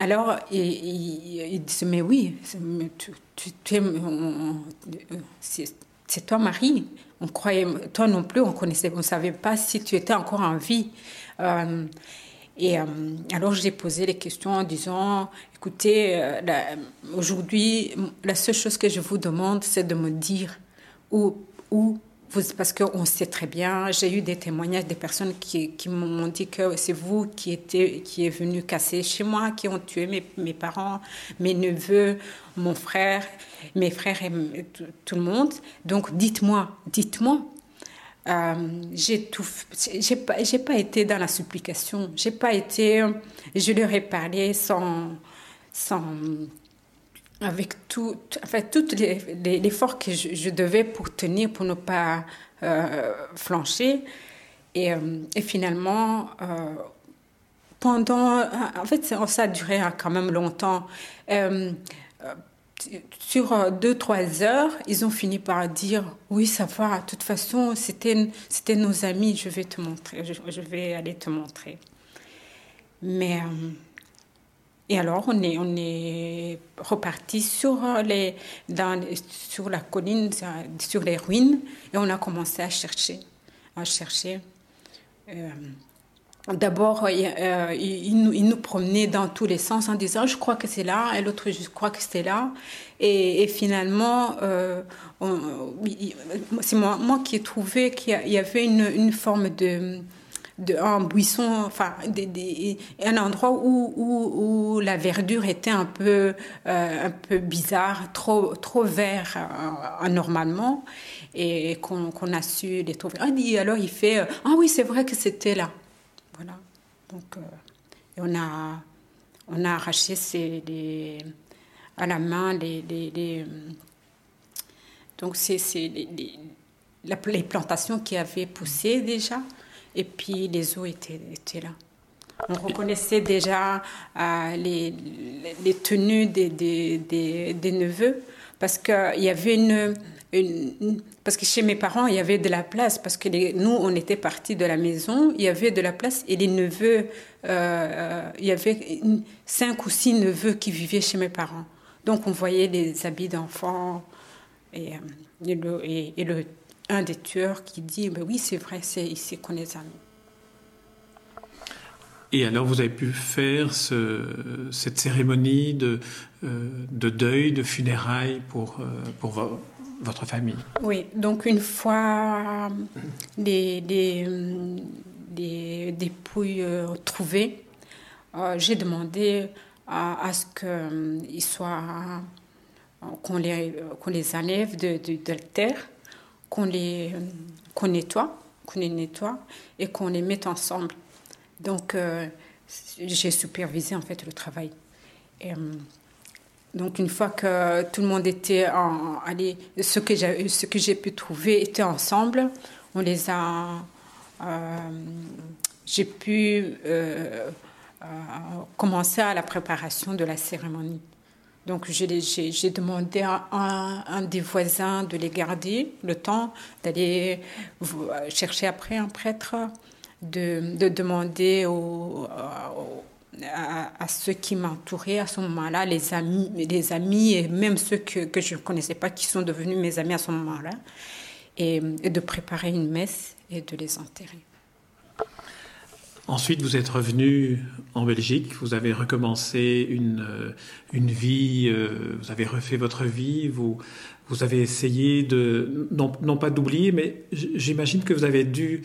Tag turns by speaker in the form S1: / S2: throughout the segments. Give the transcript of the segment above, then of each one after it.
S1: Alors, il, dit, mais oui, c'est toi Marie. On croyait, toi non plus, on connaissait, on savait pas si tu étais encore en vie. Euh, et euh, alors j'ai posé les questions en disant, écoutez, euh, aujourd'hui, la seule chose que je vous demande, c'est de me dire où, où parce qu'on sait très bien, j'ai eu des témoignages des personnes qui, qui m'ont dit que c'est vous qui, était, qui est venu casser chez moi, qui ont tué mes, mes parents, mes neveux, mon frère, mes frères et tout, le monde. Donc dites-moi, dites-moi. Euh, j'ai j'ai pas, pas été dans la supplication. J'ai pas été, je leur ai parlé sans, sans, avec tout, enfin, tout l'effort que je, devais pour tenir, pour ne pas euh, flancher. Et, euh, finalement, euh, pendant, en fait, ça, a duré quand même longtemps. sur deux, trois heures, ils ont fini par dire Oui, ça va, de toute façon, c'était, c'était nos amis, je vais te montrer, je, je vais aller te montrer. Mais et alors, on est, on est reparti sur, les, dans, sur la colline, sur les ruines, et on a commencé à chercher. À chercher. Euh, D'abord, euh, il, nous, il, nous, promenait dans tous les sens en disant Je crois que c'est là, et l'autre, je crois que c'est là. Et, finalement, euh, c'est moi, moi, qui ai trouvé qu'il y avait une, une forme de de, un buisson, enfin, un endroit où, où, où, la verdure était un peu, euh, un peu bizarre, trop, trop vert euh, anormalement, et qu'on a su les trouver. Alors il fait, euh, ah oui, c'est vrai que c'était là. Voilà. Donc, on a, on a arraché ces, les, à la main les, les, les, les, plantations qui avaient poussé déjà. Et puis les eaux étaient, étaient là. On reconnaissait déjà euh, les, tenues des, des, des, neveux parce qu'il y avait une, Parce que chez mes parents, il y avait de la place parce que nous, on était partis de la maison, il y avait de la place et les neveux, euh, il y avait cinq ou six neveux qui vivaient chez mes parents. Donc on voyait les habits d'enfants euh, et, et le un des tueurs qui dit ben oui c'est vrai c'est ici qu'on les a
S2: et alors vous avez pu faire ce, cette cérémonie de, euh, de, deuil, de funérailles pour, euh, pour votre famille?
S1: Oui, donc une fois les, les, les dépouilles euh, trouvées, j'ai demandé à, à ce qu'ils soient qu'on les, qu'on les enlève de, de, de la terre qu'on les qu'on nettoie, qu'on les nettoie et qu'on les mette ensemble. Donc euh, j'ai supervisé en fait le travail. Euh, donc une fois que tout le monde était en, allez, ce que j'ai pu trouver était ensemble, on les a euh, j'ai pu commencer à la préparation de la cérémonie. Donc j'ai demandé à un, des voisins de les garder le temps d'aller chercher après un prêtre, de, demander à, ceux qui m'entouraient à ce moment-là, les amis, les amis et même ceux que, je ne connaissais pas qui sont devenus mes amis à ce moment-là, et de préparer une messe et de les enterrer.
S2: Ensuite, vous êtes revenu en Belgique, vous avez recommencé une, euh, une vie, euh, vous avez refait votre vie, vous, vous avez essayé de, non, pas d'oublier, mais j'imagine que vous avez dû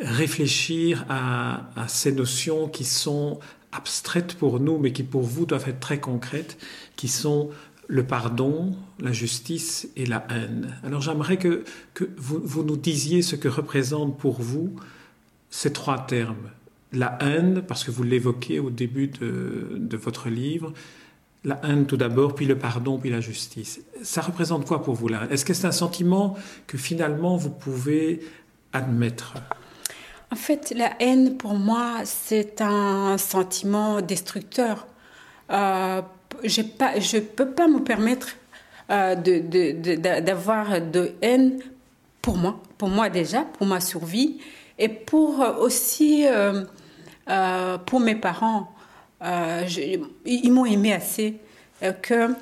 S2: réfléchir à, à, ces notions qui sont abstraites pour nous, mais qui pour vous doivent être très concrètes, qui sont le pardon, la justice et la haine. Alors j'aimerais que, que vous, vous nous disiez ce que représentent pour vous ces trois termes, la haine, parce que vous l'évoquez au début de, votre livre, la haine tout d'abord, puis le pardon, puis la justice. Ça représente quoi pour vous là Est-ce que c'est un sentiment que finalement vous pouvez admettre?
S1: En fait, la haine pour moi, c'est un sentiment destructeur. Euh, je ne peux pas me permettre euh, d'avoir de, haine pour moi, pour moi déjà, pour ma survie, et pour aussi euh, euh, pour mes parents, ils m'ont aimé assez que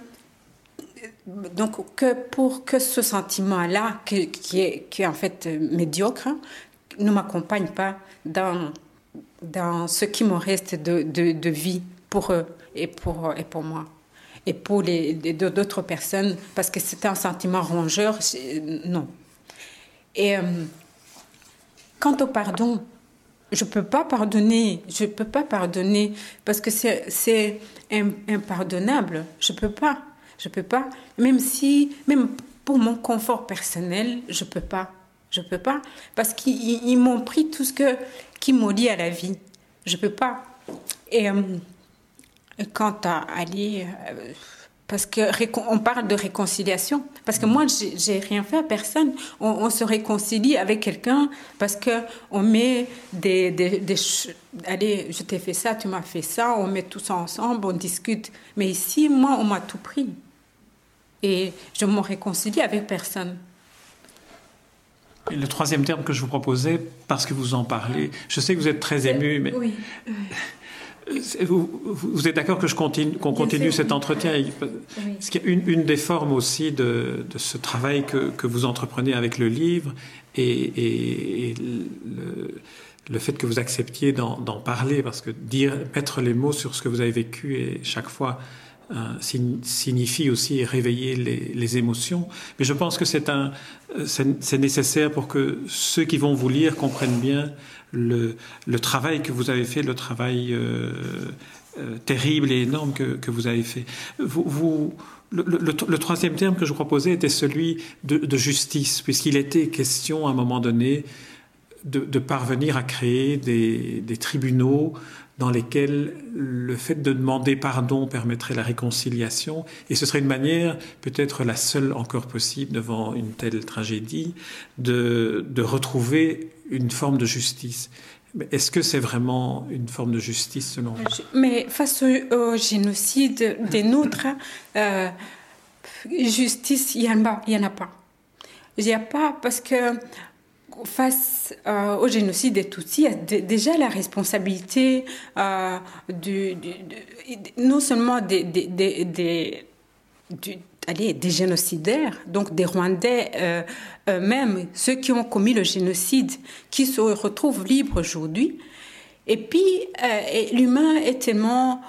S1: donc que pour que ce sentiment-là, qui, est, qui est en fait médiocre, ne m'accompagne pas dans, dans ce qui me reste de, de, vie pour eux et pour, et pour moi et pour les, d'autres personnes parce que c'est un sentiment rongeur, non. Et euh, quant au pardon, je peux pas pardonner, je peux pas pardonner parce que c'est impardonnable. Je peux pas, je peux pas. Même si, même pour mon confort personnel, je peux pas, je peux pas parce qu'ils m'ont pris tout ce que qui dit à la vie. Je peux pas. Et euh, quant à aller euh, parce que on parle de réconciliation. Parce que moi, j'ai rien fait à personne. On, se réconcilie avec quelqu'un parce que on met des, des, allez, je t'ai fait ça, tu m'as fait ça. On met tout ça ensemble, on discute. Mais ici, moi, on m'a tout pris et je me réconcilie avec personne.
S2: le troisième terme que je vous proposais, parce que vous en parlez, je sais que vous êtes très ému, mais
S1: oui.
S2: Vous, vous, êtes d'accord que je continue, qu'on continue cet entretien Parce qu'il y a une, une, des formes aussi de, de ce travail que, que, vous entreprenez avec le livre et, et, le, le, fait que vous acceptiez d'en parler, parce que dire, mettre les mots sur ce que vous avez vécu et chaque fois euh, signifie aussi réveiller les, les, émotions. Mais je pense que c'est un, c'est nécessaire pour que ceux qui vont vous lire comprennent bien le, travail que vous avez fait, le travail euh, euh, terrible et énorme que, que, vous avez fait. Vous, le, troisième terme que je proposais était celui de, justice, puisqu'il était question à un moment donné de, parvenir à créer des, tribunaux dans lesquels le fait de demander pardon permettrait la réconciliation, et ce serait une manière, peut-être la seule encore possible devant une telle tragédie, de, de retrouver une forme de justice. Est-ce que c'est vraiment une forme de justice selon vous?
S1: Mais face au, génocide des nôtres, euh, justice, il n'y en, en, a pas. Il n'y a pas parce que face euh, au génocide des Tutsis, déjà la responsabilité euh, du, non seulement des, des, des, génocidaires, donc des Rwandais euh, eux-mêmes, ceux qui ont commis le génocide, qui se retrouvent libres aujourd'hui. Et puis, l'humain est tellement...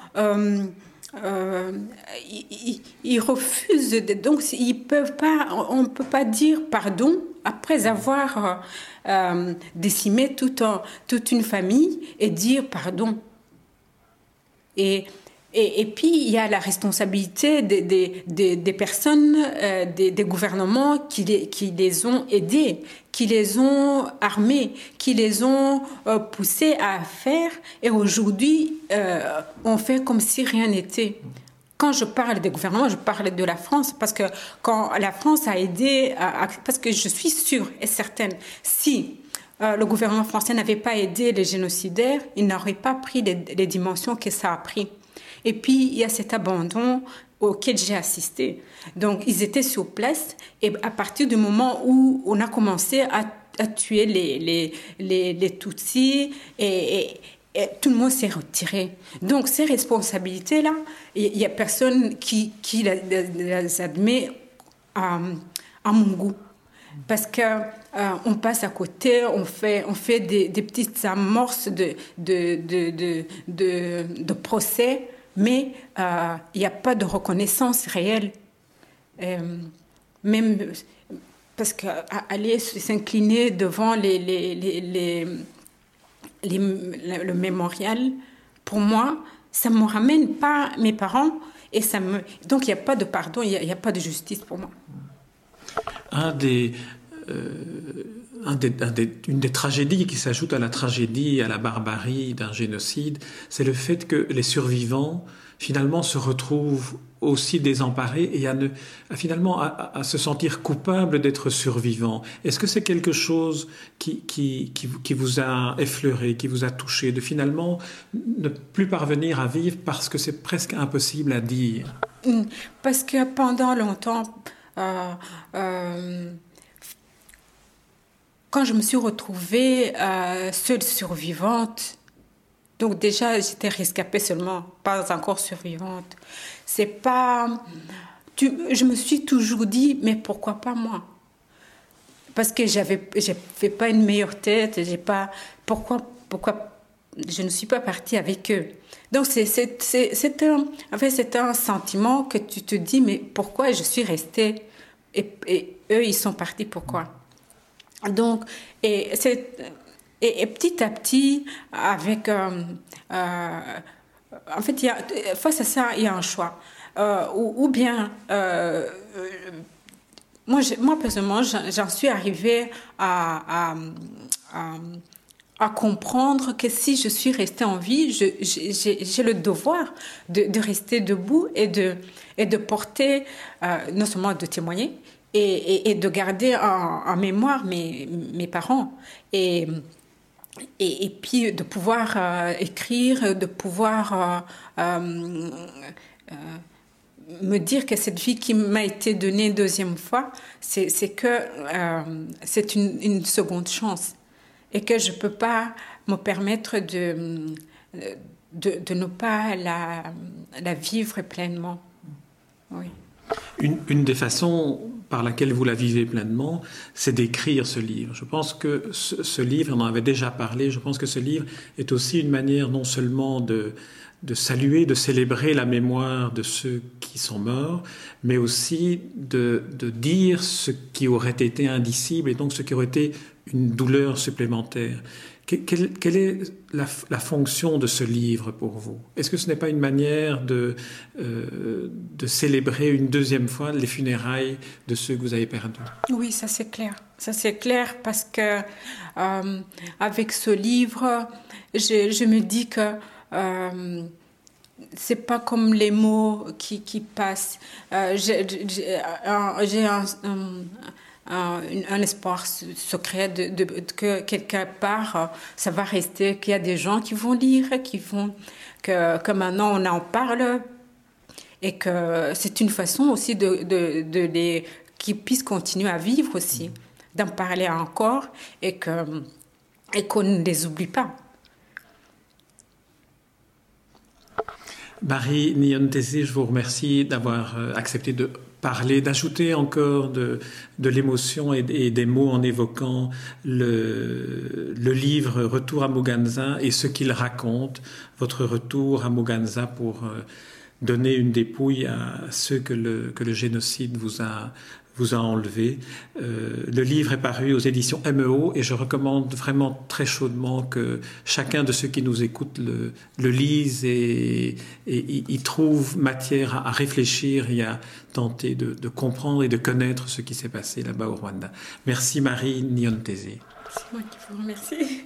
S1: Euh, ils, refusent, donc ils peuvent pas, on ne peut pas dire pardon après avoir euh, décimé toute, une famille et dire pardon. Et, et, et, puis, il y a la responsabilité des, des, des, personnes, euh, des, gouvernements qui les, qui les ont aidés, qui les ont armés, qui les ont euh, poussés à faire. Et aujourd'hui, euh, on fait comme si rien n'était. Quand je parle des gouvernements, je parle de la France parce que quand la France a aidé, parce que je suis sûre et certaine, si le gouvernement français n'avait pas aidé les génocidaires, il n'aurait pas pris les, dimensions que ça a pris. Et puis, il y a cet abandon auquel j'ai assisté. Donc, ils étaient sur place et à partir du moment où on a commencé à, tuer les Tutsis et, tout le monde s'est retiré. Donc, ces responsabilités-là, il n'y a personne qui, qui les admet à, à mon goût parce que euh, on passe à côté, on fait, on fait des, petites amorces de, de, de, de, procès mais euh, il n'y a pas de reconnaissance réelle. Euh, même parce qu'aller s'incliner devant les, les, le mémorial, pour moi, ça ne me ramène pas mes parents et ça me... donc il n'y a pas de pardon, il n'y a, pas de justice pour moi.
S2: Euh, une des tragédies qui s'ajoute à la tragédie, à la barbarie d'un génocide, c'est le fait que les survivants finalement se retrouvent aussi désemparés et à, finalement à, se sentir coupables d'être survivants. Est-ce que c'est quelque chose qui, qui, qui, vous a effleuré, qui vous a touché, de finalement ne plus parvenir à vivre parce que c'est presque impossible à dire?
S1: Mm. Parce que pendant longtemps, euh, euh, quand je me suis retrouvée euh, seule survivante, Donc déjà, j'étais rescapée seulement, pas encore survivante. C'est pas... Tu, je me suis toujours dit, mais pourquoi pas moi? Parce que j'avais, j'ai fait pas une meilleure tête, j'ai pas... Pourquoi, pourquoi je ne suis pas partie avec eux? Donc c'est, un, c'est un sentiment que tu te dis, mais pourquoi je suis restée? Et, et eux, ils sont partis, pourquoi? Donc, et c'est et, petit à petit, avec. Euh, euh, en fait, face à ça, il y a un choix. Euh, ou, bien. moi, moi, personnellement, j'en suis arrivée à, à, à, comprendre que si je suis restée en vie, j'ai le devoir de, de, rester debout et de, et de porter, non seulement de témoigner, et, et, de garder en, en, mémoire mes, mes parents. Et et, puis de pouvoir euh, écrire, de pouvoir euh, euh, me dire que cette vie qui m'a été donnée deuxième fois, c'est que c'est une, seconde chance et que je ne peux pas me permettre de, de, ne pas la, vivre pleinement. Oui.
S2: Une des façons par laquelle vous la vivez pleinement, c'est d'écrire ce livre. Je pense que ce, livre, on en avait déjà parlé, je pense que ce livre est aussi une manière non seulement de, de saluer, de célébrer la mémoire de ceux qui sont morts, mais aussi de, de dire ce qui aurait été indicible et donc ce qui aurait été une douleur supplémentaire. Quelle, est la, fonction de ce livre pour vous? Est-ce que ce n'est pas une manière de, euh, de célébrer une deuxième fois les funérailles de ceux que vous avez perdus?
S1: Oui, ça c'est clair. Ça c'est clair parce que euh, avec ce livre, je, me dis que euh, c'est pas comme les mots qui, passent. Euh, j'ai un, espoir secret de, que quelque part euh, ça va rester, qu'il y a des gens qui vont lire, qui vont que, que maintenant on en parle et que c'est une façon aussi de, les qu'ils puissent continuer à vivre aussi, d'en parler encore et que et qu'on ne les oublie pas.
S2: Marie Nyontesi, je vous remercie d'avoir euh, accepté de parler, d'ajouter encore de, l'émotion et, des mots en évoquant le, le livre Retour à Moganza et ce qu'il raconte, votre retour à Moganza pour euh, donner une dépouille à ceux que le, génocide vous a, vous. Euh, le livre est paru aux éditions MEO et je recommande vraiment très chaudement que chacun de ceux qui nous écoutent le, le lise et, y trouve matière à, réfléchir et à tenter de, comprendre et de connaître ce qui s'est passé là-bas au Rwanda. Merci Marie Nyontese.
S1: C'est moi qui vous remercie.